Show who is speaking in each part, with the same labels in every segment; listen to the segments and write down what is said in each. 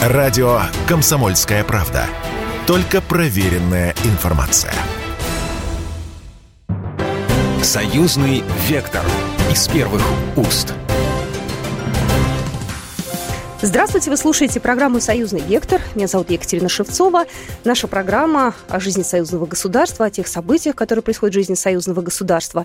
Speaker 1: Радио «Комсомольская правда». Только проверенная информация.
Speaker 2: Союзный вектор из первых уст.
Speaker 3: Здравствуйте, вы слушаете программу «Союзный вектор». Меня зовут Екатерина Шевцова. Наша программа о жизни союзного государства, о тех событиях, которые происходят в жизни союзного государства.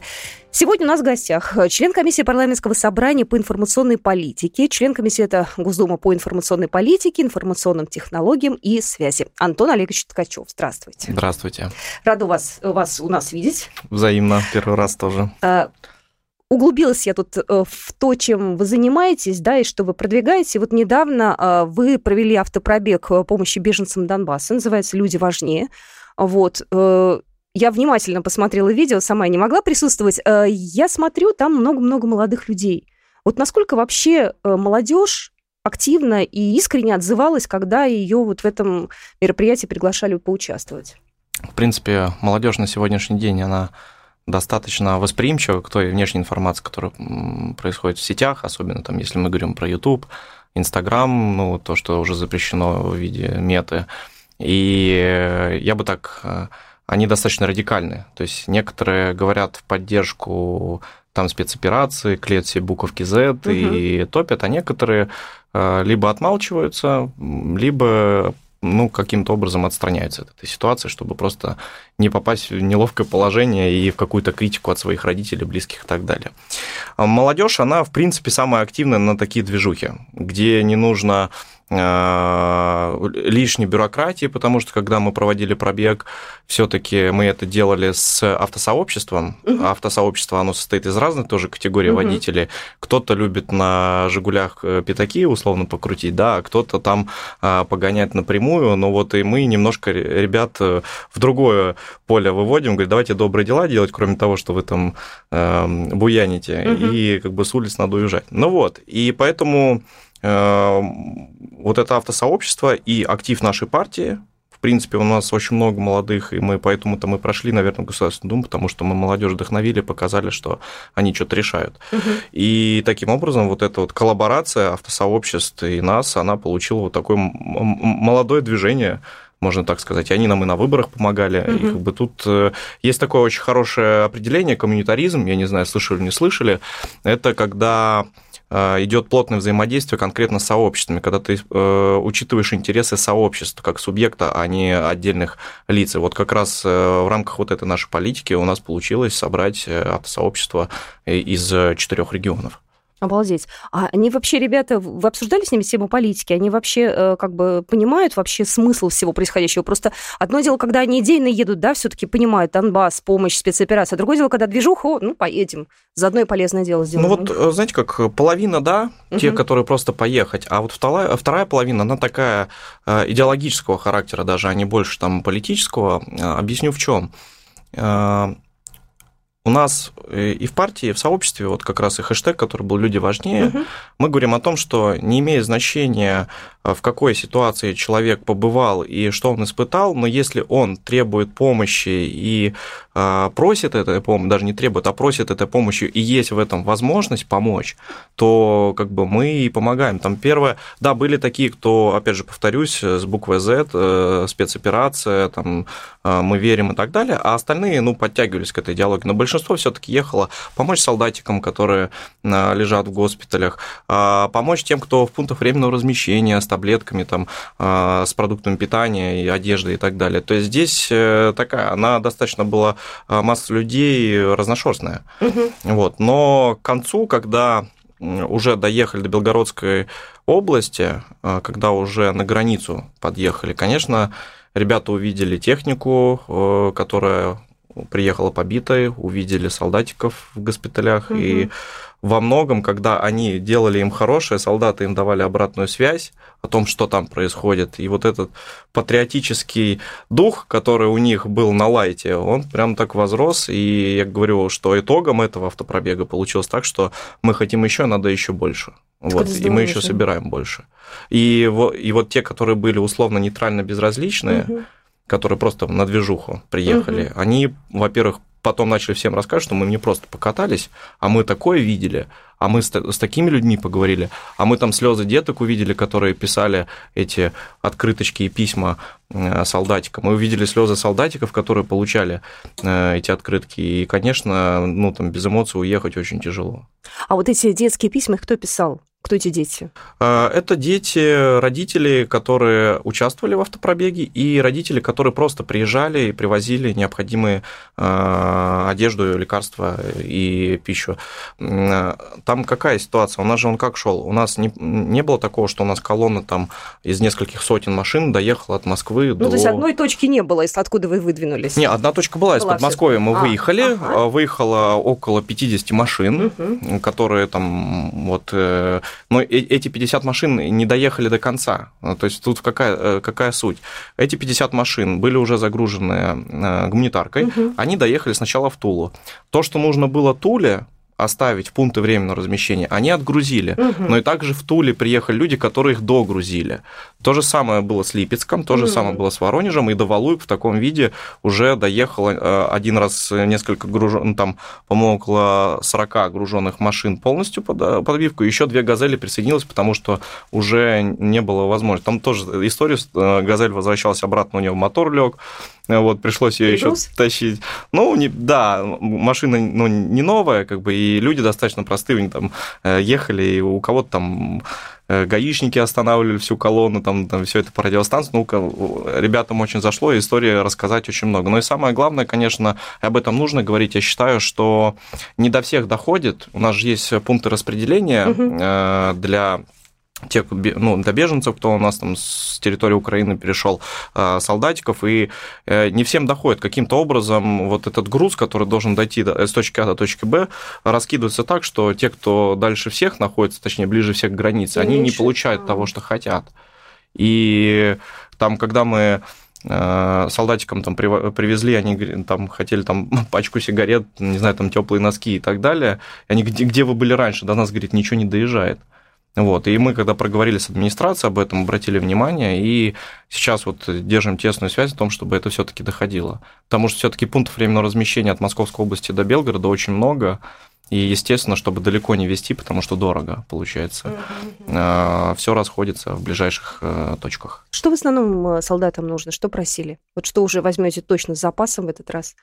Speaker 3: Сегодня у нас в гостях член комиссии парламентского собрания по информационной политике, член комитета Госдумы по информационной политике, информационным технологиям и связи Антон Олегович Ткачев. Здравствуйте.
Speaker 4: Здравствуйте.
Speaker 3: Рада вас, вас у нас видеть.
Speaker 4: Взаимно, первый раз тоже.
Speaker 3: Углубилась я тут э, в то, чем вы занимаетесь, да, и что вы продвигаете. Вот недавно э, вы провели автопробег помощи беженцам Донбасса, называется «Люди важнее». Вот, э, я внимательно посмотрела видео, сама не могла присутствовать. Я смотрю, там много-много молодых людей. Вот насколько вообще молодежь активно и искренне отзывалась, когда ее вот в этом мероприятии приглашали поучаствовать?
Speaker 4: В принципе, молодежь на сегодняшний день, она достаточно восприимчивы к той внешней информации, которая происходит в сетях, особенно там, если мы говорим про YouTube, Instagram, ну, то, что уже запрещено в виде меты. И я бы так... Э, они достаточно радикальны. То есть некоторые говорят в поддержку там спецоперации, клеят все буковки Z угу. и топят, а некоторые э, либо отмалчиваются, либо ну, каким-то образом отстраняются от этой ситуации, чтобы просто не попасть в неловкое положение и в какую-то критику от своих родителей, близких и так далее. Молодежь, она, в принципе, самая активная на такие движухи, где не нужно лишней бюрократии, потому что когда мы проводили пробег, все-таки мы это делали с автосообществом. Угу. Автосообщество, оно состоит из разных тоже категорий угу. водителей. Кто-то любит на «Жигулях» э, пятаки условно покрутить, да, а кто-то там э, погонять напрямую, но вот и мы немножко ребят в другое поле выводим, говорит, давайте добрые дела делать, кроме того, что вы там э, буяните, угу. и как бы с улиц надо уезжать. Ну вот, и поэтому вот это автосообщество и актив нашей партии, в принципе, у нас очень много молодых, и мы поэтому-то мы прошли, наверное, Государственную Думу, потому что мы молодежь вдохновили, показали, что они что-то решают. Угу. И таким образом вот эта вот коллаборация автосообществ и нас, она получила вот такое молодое движение, можно так сказать. И они нам и на выборах помогали. Угу. И как бы тут э, есть такое очень хорошее определение, коммунитаризм, я не знаю, слышали или не слышали. Это когда идет плотное взаимодействие конкретно с сообществами, когда ты э, учитываешь интересы сообщества как субъекта, а не отдельных лиц. И вот как раз э, в рамках вот этой нашей политики у нас получилось собрать автосообщество из четырех регионов.
Speaker 3: Обалдеть. А они вообще, ребята, вы обсуждали с ними тему политики? Они вообще э, как бы понимают вообще смысл всего происходящего? Просто одно дело, когда они идейно едут, да, все таки понимают Донбасс, помощь, спецоперация. Другое дело, когда движуха, ну, поедем. Заодно и полезное дело сделаем.
Speaker 4: Ну вот, э, знаете, как половина, да, угу. те, которые просто поехать, а вот вторая, вторая половина, она такая э, идеологического характера даже, а не больше там политического. Объясню в чем у нас э, и в партии, и в сообществе, вот как раз и хэштег, который был «Люди важнее», угу. мы говорим о том, что не имеет значения, э, в какой ситуации человек побывал и что он испытал, но если он требует помощи и просит этой помощи, даже не требует, а просит этой помощи, и есть в этом возможность помочь, то как бы мы и помогаем. Там первое, да, были такие, кто, опять же, повторюсь, с буквой Z, спецоперация, там, мы верим и так далее, а остальные, ну, подтягивались к этой идеологии. Но большинство большинство все-таки ехало помочь солдатикам, которые а, лежат в госпиталях, а, помочь тем, кто в пунктах временного размещения с таблетками, там, а, с продуктами питания и одеждой и так далее. То есть здесь э, такая, она достаточно была масса людей разношерстная. Угу. Вот. Но к концу, когда уже доехали до Белгородской области, когда уже на границу подъехали, конечно, ребята увидели технику, э, которая приехала побитая, увидели солдатиков в госпиталях, угу. и во многом, когда они делали им хорошее, солдаты им давали обратную связь о том, что там происходит. И вот этот патриотический дух, который у них был на лайте, он прям так возрос. И я говорю, что итогом этого автопробега получилось так, что мы хотим еще, надо еще больше. Вот, и мы еще собираем больше. И, и вот те, которые были условно нейтрально безразличные, угу которые просто на движуху приехали, угу. они, во-первых, потом начали всем рассказывать, что мы не просто покатались, а мы такое видели, а мы с, с такими людьми поговорили, а мы там слезы деток увидели, которые писали эти открыточки и письма э, солдатикам. Мы увидели слезы солдатиков, которые получали э, эти открытки. И, конечно, ну, там без эмоций уехать очень тяжело.
Speaker 3: А вот эти детские письма, кто писал? Кто эти дети?
Speaker 4: Э, это дети родителей, которые участвовали в автопробеге, и родители, которые просто приезжали и привозили необходимые э, одежду, лекарства и пищу. Там какая ситуация? У нас же он как шел? У нас не, не было такого, что у нас колонна там из нескольких сотен машин доехала от Москвы
Speaker 3: ну,
Speaker 4: до...
Speaker 3: то есть одной точки не было, откуда вы выдвинулись?
Speaker 4: Не, одна точка была, была из Подмосковья мы а, выехали, ага. выехало около 50 машин, угу. которые там вот но эти 50 машин не доехали до конца. То есть тут какая, э, какая суть? Эти 50 машин были уже загружены э, гуманитаркой, угу. они доехали сначала в Тулу. То, что нужно было Туле, оставить в пункты временного размещения, они отгрузили. Угу. Но и также в Туле приехали люди, которые их догрузили. То же самое было с Липецком, то же угу. самое было с Воронежем, и до Валуек в таком виде уже доехало э, один раз несколько гружен, ну, там, по-моему, около 40 груженных машин полностью под э, подбивку, еще две «Газели» присоединилось, потому что уже не было возможности. Там тоже история, э, «Газель» возвращалась обратно, у него мотор лег, вот, пришлось ее еще тащить. Ну, не, да, машина ну, не новая, как бы, и люди достаточно простые, они там ехали, и у кого-то там гаишники останавливали всю колонну, там, там все это по радиостанции. Ну, ребятам очень зашло, и истории рассказать очень много. Но и самое главное, конечно, об этом нужно говорить. Я считаю, что не до всех доходит. У нас же есть пункты распределения угу. для тех, ну, до беженцев, кто у нас там с территории Украины перешел, э, солдатиков, и э, не всем доходит. Каким-то образом вот этот груз, который должен дойти с точки А до точки Б, раскидывается так, что те, кто дальше всех находится, точнее, ближе всех к границе, они не получают того, что хотят. И там, когда мы э, солдатикам там привезли, они там хотели там пачку сигарет, не знаю, там теплые носки и так далее. И они, где, где вы были раньше? До нас, говорит, ничего не доезжает. Вот, и мы, когда проговорили с администрацией об этом, обратили внимание, и сейчас вот держим тесную связь о том, чтобы это все-таки доходило. Потому что все-таки пунктов временного размещения от Московской области до Белгорода очень много, и, естественно, чтобы далеко не вести, потому что дорого получается, mm-hmm. все расходится в ближайших э, точках.
Speaker 3: Что в основном э, солдатам нужно? Что просили? Вот что уже возьмете точно с запасом в этот раз?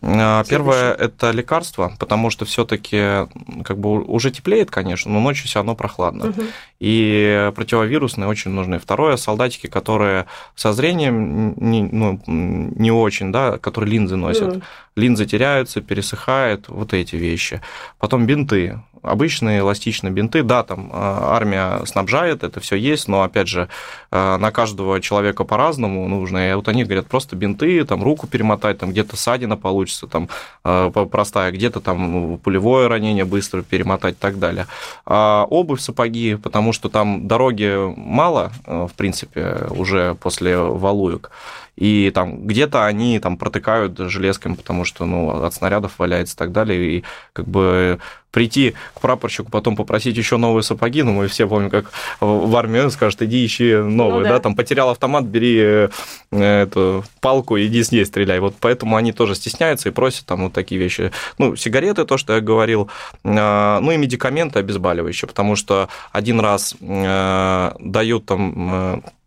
Speaker 4: А, первое – это лекарство, потому что все-таки как бы уже теплеет, конечно, но ночью все равно прохладно. Угу. И противовирусные очень нужны. Второе – солдатики, которые со зрением не, ну, не очень, да, которые линзы носят. Угу. Линзы теряются, пересыхают, вот эти вещи. Потом бинты обычные эластичные бинты, да, там а, армия снабжает, это все есть, но опять же а, на каждого человека по-разному нужно. И вот они говорят, просто бинты, там руку перемотать, там где-то ссадина получится, там а, простая, где-то там пулевое ранение быстро перемотать и так далее. А обувь, сапоги, потому что там дороги мало, в принципе, уже после валуек и там где-то они там протыкают железками, потому что, ну, от снарядов валяется и так далее, и как бы прийти к прапорщику, потом попросить еще новые сапоги, ну, мы все помним, как в армии скажет, иди ищи новые, ну, да. да, там потерял автомат, бери э, эту палку, иди с ней стреляй. Вот поэтому они тоже стесняются и просят там вот такие вещи. Ну, сигареты, то, что я говорил, а, ну и медикаменты обезболивающие, потому что один раз э, дают там э, Э,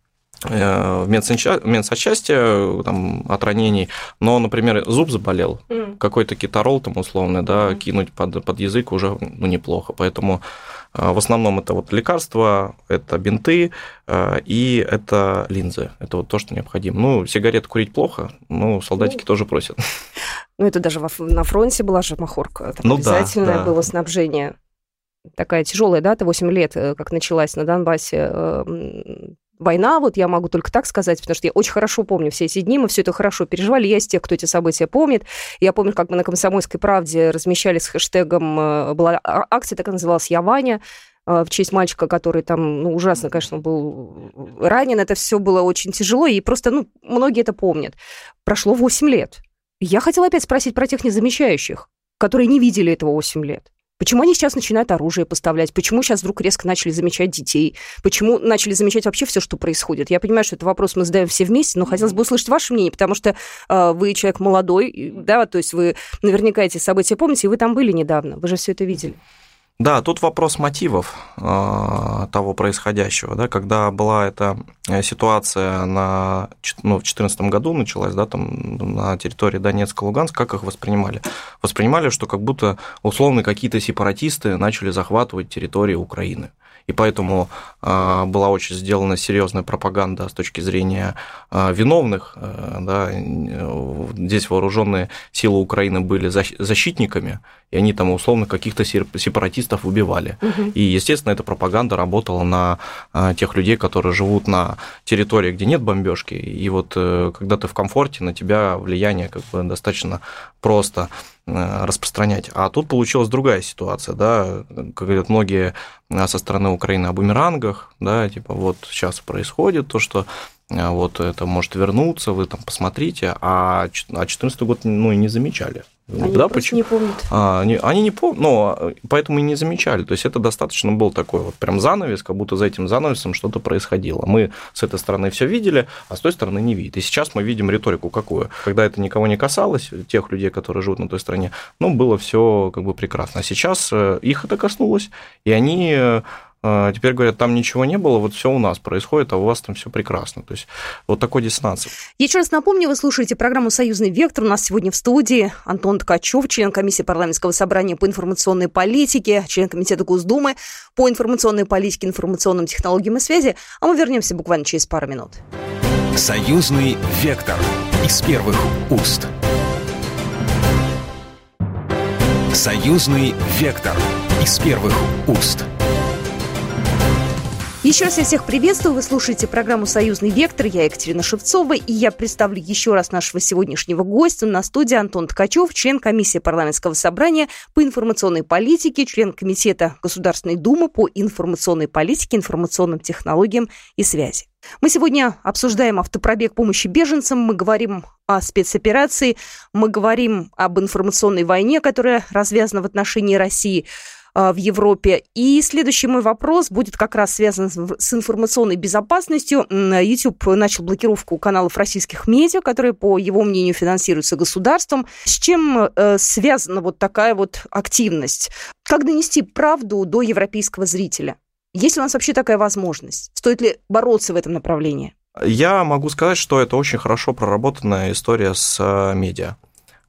Speaker 4: в медсанчасти там, от ранений, но, например, зуб заболел, mm. какой-то китарол там условный, да, mm. кинуть под, под язык уже ну, неплохо, поэтому э, в основном это вот лекарства, это бинты э, и это линзы. Это вот то, что необходимо. Ну, сигарет курить плохо, ну, солдатики mm. тоже просят.
Speaker 3: Ну, это даже на фронте была же махорка. Там ну, обязательное да, да. было снабжение. Такая тяжелая дата, 8 лет, как началась на Донбассе война, вот я могу только так сказать, потому что я очень хорошо помню все эти дни, мы все это хорошо переживали, я из тех, кто эти события помнит. Я помню, как мы на «Комсомольской правде» размещали с хэштегом, э, была а, акция, так называлась «Я Ваня», э, в честь мальчика, который там, ну, ужасно, конечно, был ранен. Это все было очень тяжело, и просто, ну, многие это помнят. Прошло 8 лет. Я хотела опять спросить про тех незамещающих, которые не видели этого 8 лет. Почему они сейчас начинают оружие поставлять? Почему сейчас вдруг резко начали замечать детей? Почему начали замечать вообще все, что происходит? Я понимаю, что это вопрос мы задаем все вместе, но хотелось бы услышать ваше мнение, потому что э, вы человек молодой, да, то есть вы наверняка эти события помните, и вы там были недавно, вы же все это видели.
Speaker 4: Да, тут вопрос мотивов э, того происходящего, да, когда была эта э, ситуация на, ну, в 2014 году началась, да, там на территории Донецка, Луганска, как их воспринимали? Воспринимали, что как будто условно какие-то сепаратисты начали захватывать территории Украины и поэтому а, была очень сделана серьезная пропаганда с точки зрения а, виновных. А, да, здесь вооруженные силы Украины были защитниками, и они там условно каких-то сепаратистов убивали. Угу. И, естественно, эта пропаганда работала на тех людей, которые живут на территории, где нет бомбежки. И вот э, когда ты в комфорте, на тебя влияние как бы достаточно просто Э, распространять. А тут получилась другая ситуация, да, как говорят многие э, со стороны Украины о бумерангах, да, типа вот сейчас происходит то, что э, вот это может вернуться, вы там посмотрите, а 2014 год ну, и не замечали.
Speaker 3: Они да, почему? не помнят.
Speaker 4: А, они, они не помнят, но поэтому и не замечали. То есть это достаточно был такой вот прям занавес, как будто за этим занавесом что-то происходило. Мы с этой стороны все видели, а с той стороны не видят. И сейчас мы видим риторику какую. Когда это никого не касалось, тех людей, которые живут на той стороне, ну, было все как бы прекрасно. А сейчас э, их это коснулось, и они э, а, теперь говорят, там ничего не было, вот все у нас происходит, а у вас там все прекрасно. То есть вот такой диссонанс.
Speaker 3: Я еще раз напомню, вы слушаете программу «Союзный вектор». У нас сегодня в студии Антон Ткачев, член комиссии парламентского собрания по информационной политике, член комитета Госдумы по информационной политике, информационным технологиям и связи. А мы вернемся буквально через пару минут.
Speaker 2: «Союзный вектор» из первых уст. «Союзный вектор» из первых уст.
Speaker 3: Еще раз я всех приветствую. Вы слушаете программу «Союзный вектор». Я Екатерина Шевцова. И я представлю еще раз нашего сегодняшнего гостя на студии Антон Ткачев, член комиссии парламентского собрания по информационной политике, член комитета Государственной Думы по информационной политике, информационным технологиям и связи. Мы сегодня обсуждаем автопробег помощи беженцам, мы говорим о спецоперации, мы говорим об информационной войне, которая развязана в отношении России – в Европе. И следующий мой вопрос будет как раз связан с информационной безопасностью. YouTube начал блокировку каналов российских медиа, которые, по его мнению, финансируются государством. С чем э, связана вот такая вот активность? Как донести правду до европейского зрителя? Есть ли у нас вообще такая возможность? Стоит ли бороться в этом направлении?
Speaker 4: Я могу сказать, что это очень хорошо проработанная история с э, медиа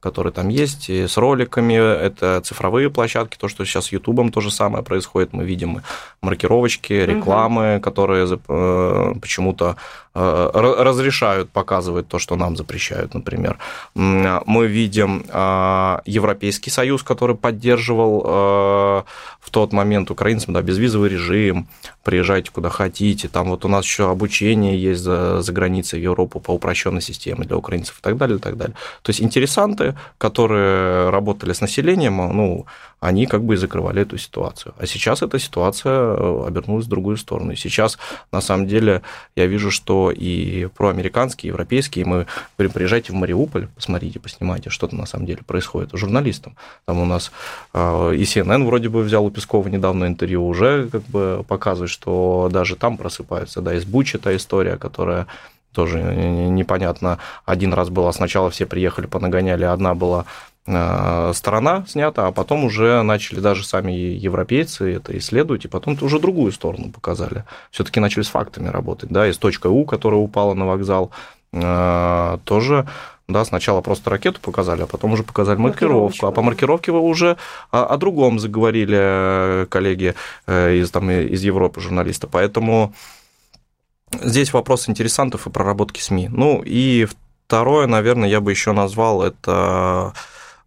Speaker 4: которые там есть, и с роликами, это цифровые площадки, то, что сейчас с Ютубом то же самое происходит, мы видим маркировочки, рекламы, угу. которые э, почему-то разрешают показывать то, что нам запрещают, например. Мы видим э, Европейский Союз, который поддерживал в тот момент украинцам да, безвизовый режим, приезжайте куда хотите, там вот у нас еще обучение есть за, за границей в Европу по упрощенной системе для украинцев и так далее, и так далее. То есть интересанты, которые работали с населением, ну, они как бы и закрывали эту ситуацию. А сейчас эта ситуация э, обернулась в другую сторону. И сейчас, на самом деле, я вижу, что и проамериканские, и европейские, мы говорим, приезжайте в Мариуполь, посмотрите, поснимайте, что там на самом деле происходит журналистам. Там у нас э, и CNN вроде бы взял у Пескова недавно интервью, уже как бы показывает, что даже там просыпаются, да, из Бучи та история, которая тоже непонятно. Один раз было сначала все приехали, понагоняли, одна была сторона снята, а потом уже начали даже сами европейцы это исследовать, и потом уже другую сторону показали. Все-таки начали с фактами работать, да, из точка У, которая упала на вокзал, э, тоже да, сначала просто ракету показали, а потом уже показали маркировку. А по маркировке вы уже о, о другом заговорили э, коллеги из, там, из Европы, журналисты. Поэтому Здесь вопрос интересантов и проработки СМИ. Ну и второе, наверное, я бы еще назвал это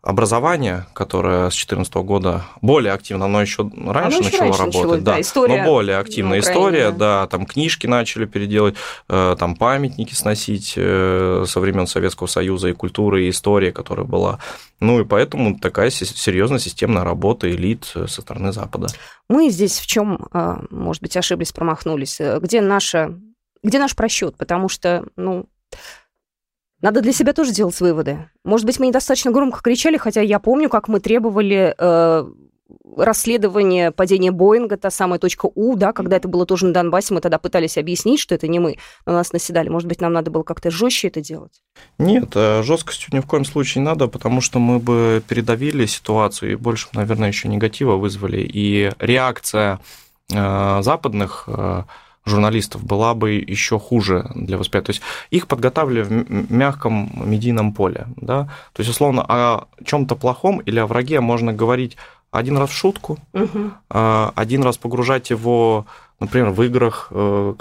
Speaker 4: образование, которое с 2014 года более активно, оно еще раньше оно еще начало раньше работать, началось, да, да история но более активная история, да, там книжки начали переделать, э, там памятники сносить э, со времен Советского Союза и культуры, и история, которая была. Ну и поэтому такая серьезная системная работа элит э, со стороны Запада.
Speaker 3: Мы здесь в чем, может быть, ошиблись, промахнулись? Где наша где наш просчет? Потому что, ну, надо для себя тоже делать выводы. Может быть, мы недостаточно громко кричали, хотя я помню, как мы требовали э, расследование падения Боинга, та самая точка У, да, когда это было тоже на Донбассе, мы тогда пытались объяснить, что это не мы, но нас наседали. Может быть, нам надо было как-то жестче это делать?
Speaker 4: Нет, э, жесткостью ни в коем случае не надо, потому что мы бы передавили ситуацию и больше, наверное, еще негатива вызвали. И реакция э, западных э, журналистов была бы еще хуже для восприятия. То есть их подготавливали в мягком медийном поле. Да? То есть, условно, о чем-то плохом или о враге можно говорить один раз в шутку, угу. один раз погружать его, например, в играх, э,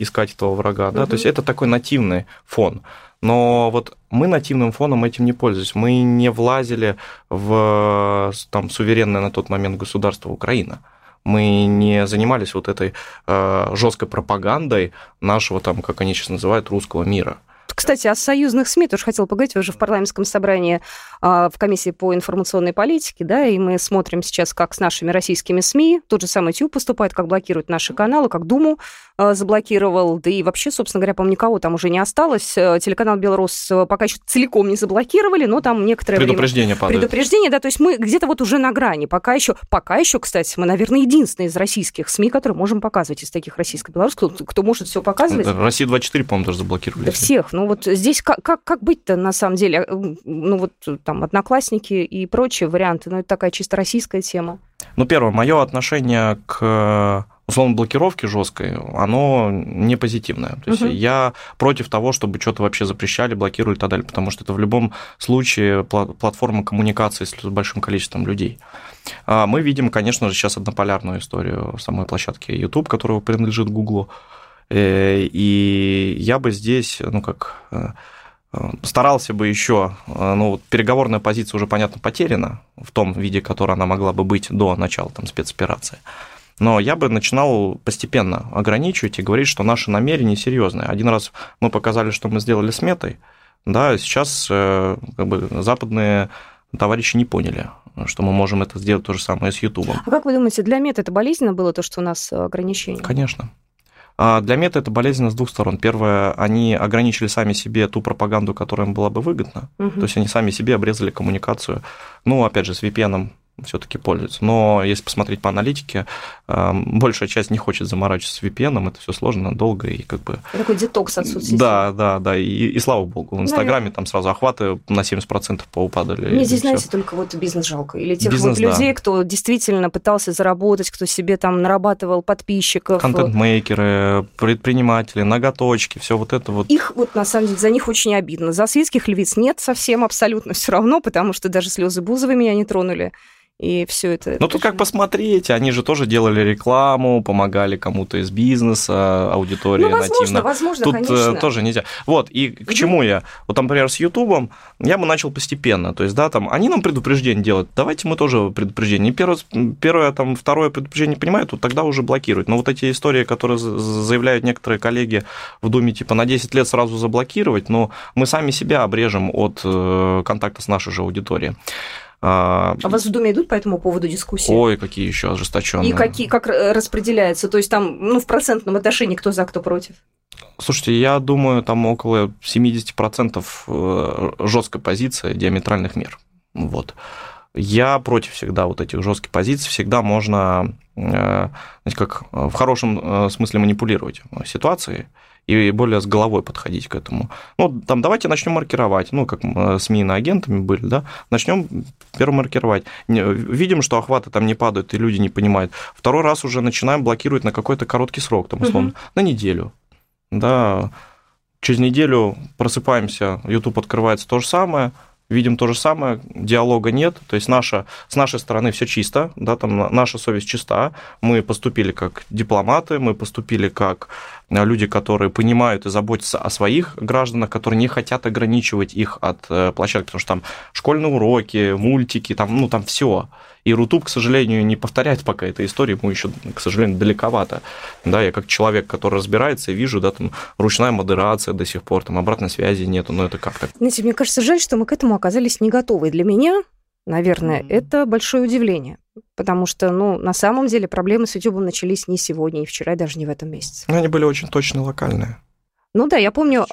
Speaker 4: искать этого врага. Угу. Да? То есть это такой нативный фон. Но вот мы нативным фоном этим не пользовались. Мы не влазили в там, суверенное на тот момент государство Украина мы не занимались вот этой э, жесткой пропагандой нашего, там, как они сейчас называют, русского мира.
Speaker 3: Кстати, о союзных СМИ тоже хотела поговорить. Вы уже в парламентском собрании а, в комиссии по информационной политике, да, и мы смотрим сейчас, как с нашими российскими СМИ, тот же самый ТЮ поступает, как блокируют наши каналы, как Думу а, заблокировал, да и вообще, собственно говоря, по никого там уже не осталось. Э, телеканал «Белрос» пока еще целиком не заблокировали, но там некоторые
Speaker 4: Предупреждение время... падает.
Speaker 3: Предупреждение, да, то есть мы где-то вот уже на грани. Пока еще, пока еще, кстати, мы, наверное, единственные из российских СМИ, которые можем показывать из таких российско-белорусских, кто, кто может все показывать.
Speaker 4: Россия 24, по-моему, тоже заблокировали.
Speaker 3: Да всех. Ну вот здесь как, как, как быть-то на самом деле? Ну вот там одноклассники и прочие варианты, но это такая чисто российская тема.
Speaker 4: Ну, первое, мое отношение к условно блокировки жесткой, оно не позитивное. То есть угу. я против того, чтобы что-то вообще запрещали, блокировали и так далее, потому что это в любом случае платформа коммуникации с большим количеством людей. А мы видим, конечно же, сейчас однополярную историю самой площадки YouTube, которая принадлежит Google. Э, и я бы здесь, ну как, э, старался бы еще, э, ну, переговорная позиция уже, понятно, потеряна в том виде, который она могла бы быть до начала там, спецоперации. Но я бы начинал постепенно ограничивать и говорить, что наши намерения серьезные. Один раз мы показали, что мы сделали с метой, да, сейчас как бы, западные товарищи не поняли, что мы можем это сделать то же самое с Ютубом.
Speaker 3: А как вы думаете, для мета это болезненно было, то, что у нас ограничения?
Speaker 4: Конечно. А для мета это болезненно с двух сторон. Первое, они ограничили сами себе ту пропаганду, которая им была бы выгодна. Угу. То есть они сами себе обрезали коммуникацию. Ну, опять же, с VPN все-таки пользуются. Но если посмотреть по аналитике, эм, большая часть не хочет заморачиваться с VPN, это все сложно, долго и как бы...
Speaker 3: Такой детокс от соцсетей.
Speaker 4: Да, да, да, и, и слава богу, в Инстаграме да, там сразу охваты на 70% поупадали.
Speaker 3: Мне здесь, знаете, только вот бизнес жалко. Или тех бизнес, вот людей, да. кто действительно пытался заработать, кто себе там нарабатывал подписчиков.
Speaker 4: Контент-мейкеры, предприниматели, ноготочки, все вот это вот.
Speaker 3: Их вот, на самом деле, за них очень обидно. За светских львиц нет совсем абсолютно все равно, потому что даже слезы Бузовой меня не тронули и все это.
Speaker 4: Ну, тут как посмотреть, они же тоже делали рекламу, помогали кому-то из бизнеса, аудитории
Speaker 3: ну, возможно,
Speaker 4: нативно.
Speaker 3: возможно,
Speaker 4: тут
Speaker 3: конечно.
Speaker 4: тоже нельзя. Вот, и к угу. чему я? Вот, там, например, с Ютубом я бы начал постепенно, то есть, да, там, они нам предупреждение делают, давайте мы тоже предупреждение. Первое, первое там, второе предупреждение принимают, то тогда уже блокируют. Но вот эти истории, которые заявляют некоторые коллеги в Думе, типа, на 10 лет сразу заблокировать, но мы сами себя обрежем от э, контакта с нашей же аудиторией.
Speaker 3: А, а у вас в Думе идут по этому поводу дискуссии?
Speaker 4: Ой, какие еще ожесточенные.
Speaker 3: И какие, как распределяется? То есть там ну, в процентном отношении кто за, кто против?
Speaker 4: Слушайте, я думаю, там около 70% э, жесткой позиции диаметральных мер. Вот. Я против всегда вот этих жестких позиций. Всегда можно, э, знаете, как в хорошем э, смысле манипулировать ситуацией и более с головой подходить к этому. Ну, там давайте начнем маркировать, ну, как СМИ на агентами были, да, начнем первым маркировать. Видим, что охваты там не падают, и люди не понимают. Второй раз уже начинаем блокировать на какой-то короткий срок, там, условно, угу. на неделю, да, через неделю просыпаемся, YouTube открывается то же самое, видим то же самое, диалога нет, то есть наша, с нашей стороны все чисто, да, там наша совесть чиста, мы поступили как дипломаты, мы поступили как э, люди, которые понимают и заботятся о своих гражданах, которые не хотят ограничивать их от э, площадки, потому что там школьные уроки, мультики, там, ну, там все. И Рутуб, к сожалению, не повторяет пока этой истории, ему еще, к сожалению, далековато. Да, я как человек, который разбирается, вижу, да, там ручная модерация до сих пор, там обратной связи нету, но это как то
Speaker 3: Знаете, мне кажется, жаль, что мы к этому оказались не готовы. Для меня, наверное, mm-hmm. это большое удивление. Потому что, ну, на самом деле проблемы с YouTube начались не сегодня, и вчера, и даже не в этом месяце.
Speaker 4: Они были очень точно локальные.
Speaker 3: Ну да, я помню,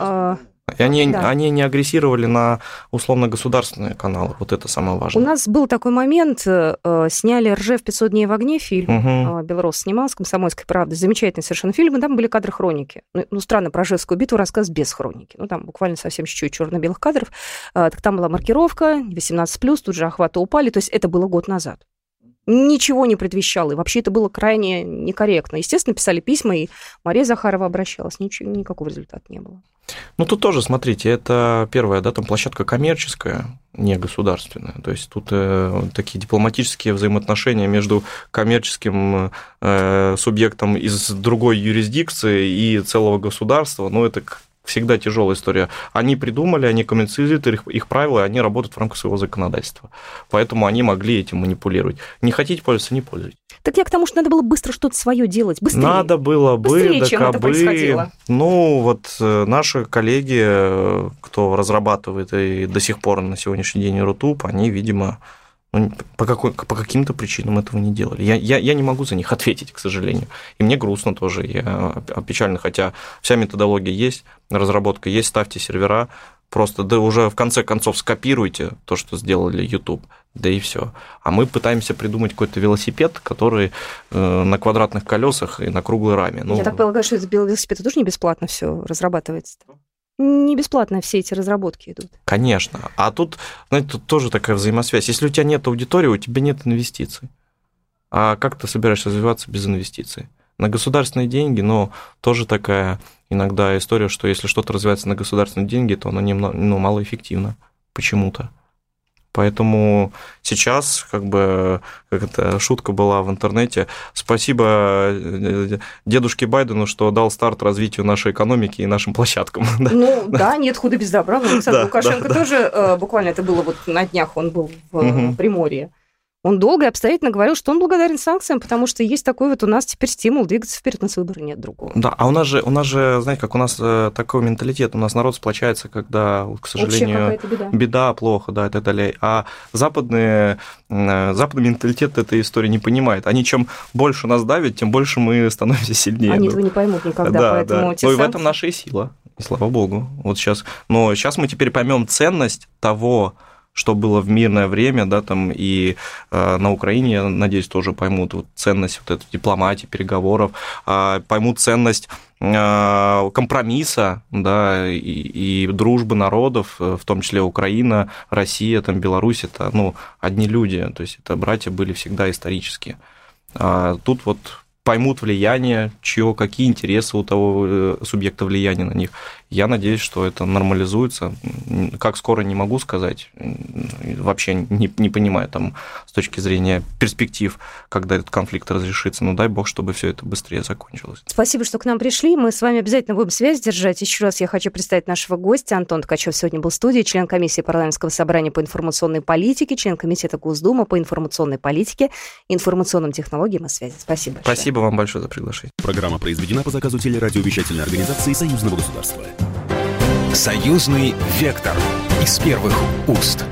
Speaker 4: И они,
Speaker 3: Да.
Speaker 4: они не агрессировали на условно-государственные каналы. Вот это самое
Speaker 3: У
Speaker 4: важное.
Speaker 3: нас был такой момент, э, э, сняли «Ржев 500 дней в огне» фильм,
Speaker 4: Мгм.
Speaker 3: а, Белорус снимал с «Комсомольской правды». Замечательный совершенно фильм, там были кадры хроники. Ну, ну, странно, про Ржевскую битву рассказ без хроники. Ну, там буквально совсем чуть-чуть черно-белых кадров. А, так там была маркировка, 18+, тут же охваты упали, то есть это было год назад. Ничего не предвещало, и вообще это было крайне некорректно. Естественно, писали письма, и Мария Захарова обращалась, ничего, никакого результата не было.
Speaker 4: Ну, тут тоже, смотрите, это первая, да, там площадка коммерческая, не государственная. То есть тут э, такие дипломатические взаимоотношения между коммерческим э, субъектом из другой юрисдикции и целого государства. Ну, это всегда тяжелая история. Они придумали, они коммуницируют их, их правила, и они работают в рамках своего законодательства. Поэтому они могли этим манипулировать. Не хотите пользоваться, не пользуйтесь.
Speaker 3: Так я к тому, что надо было быстро что-то свое делать, быстрее.
Speaker 4: Надо было бы,
Speaker 3: Быстрее,
Speaker 4: да
Speaker 3: чем это происходило.
Speaker 4: Ну, вот э, наши коллеги, э, кто разрабатывает и до сих пор на сегодняшний день Рутуб, они, видимо, ну, по, какой, по каким-то причинам этого не делали. Я, я, я не могу за них ответить, к сожалению. И мне грустно тоже, я опечален, хотя вся методология есть, разработка есть, ставьте сервера, просто да уже в конце концов скопируйте то, что сделали YouTube, да и все. А мы пытаемся придумать какой-то велосипед, который э, на квадратных колесах и на круглой раме. Ну,
Speaker 3: Я так полагаю, что этот велосипед тоже не бесплатно все разрабатывается. Не бесплатно все эти разработки идут.
Speaker 4: Конечно. А тут, знаете, тут тоже такая взаимосвязь. Если у тебя нет аудитории, у тебя нет инвестиций. А как ты собираешься развиваться без инвестиций? На государственные деньги, но тоже такая иногда история, что если что-то развивается на государственные деньги, то оно немного, ну, малоэффективно почему-то. Поэтому сейчас, как бы, как это шутка была в интернете, спасибо э, дедушке Байдену, что дал старт развитию нашей экономики и нашим площадкам.
Speaker 3: Ну да, нет худа без добра. Александр
Speaker 4: Да,
Speaker 3: Лукашенко
Speaker 4: да, да.
Speaker 3: тоже, э, буквально это было вот на днях, он был в э. Приморье. Он долго и обстоятельно говорил, что он благодарен санкциям, потому что есть такой вот у нас теперь стимул двигаться вперед, у нас выбора нет другого.
Speaker 4: Да, а у нас же, у нас же, знаете, как у нас э, такой менталитет, у нас народ сплочается, когда, к сожалению,
Speaker 3: беда.
Speaker 4: беда, плохо, да, и так далее. А западные, э, западный менталитет этой истории не понимает. Они чем больше нас давят, тем больше мы становимся сильнее.
Speaker 3: Они этого не поймут никогда,
Speaker 4: да,
Speaker 3: поэтому
Speaker 4: да.
Speaker 3: те
Speaker 4: Ну и в
Speaker 3: санкции-
Speaker 4: этом наша и сила. Слава богу. Вот сейчас. Но сейчас мы теперь поймем ценность того, что было в мирное время, да, там и э, на Украине, я надеюсь, тоже поймут вот ценность вот этой дипломатии, переговоров, э, поймут ценность э, компромисса, да, и, и дружбы народов, э, в том числе Украина, Россия, там, Беларусь, это, ну, одни люди, то есть это братья были всегда исторические. А тут вот поймут влияние, чье, какие интересы у того э, субъекта влияния на них. Я надеюсь, что это нормализуется. Как скоро, не могу сказать. Вообще не, не понимаю там с точки зрения перспектив, когда этот конфликт разрешится. Но дай бог, чтобы все это быстрее закончилось.
Speaker 3: Спасибо, что к нам пришли. Мы с вами обязательно будем связь держать. Еще раз я хочу представить нашего гостя. Антон Ткачев сегодня был в студии, член комиссии парламентского собрания по информационной политике, член комитета Госдумы по информационной политике информационным технологиям и связи. Спасибо большое.
Speaker 4: Спасибо вам большое за приглашение.
Speaker 5: Программа произведена по заказу телерадиовещательной организации Союзного государства.
Speaker 2: Союзный вектор из первых уст.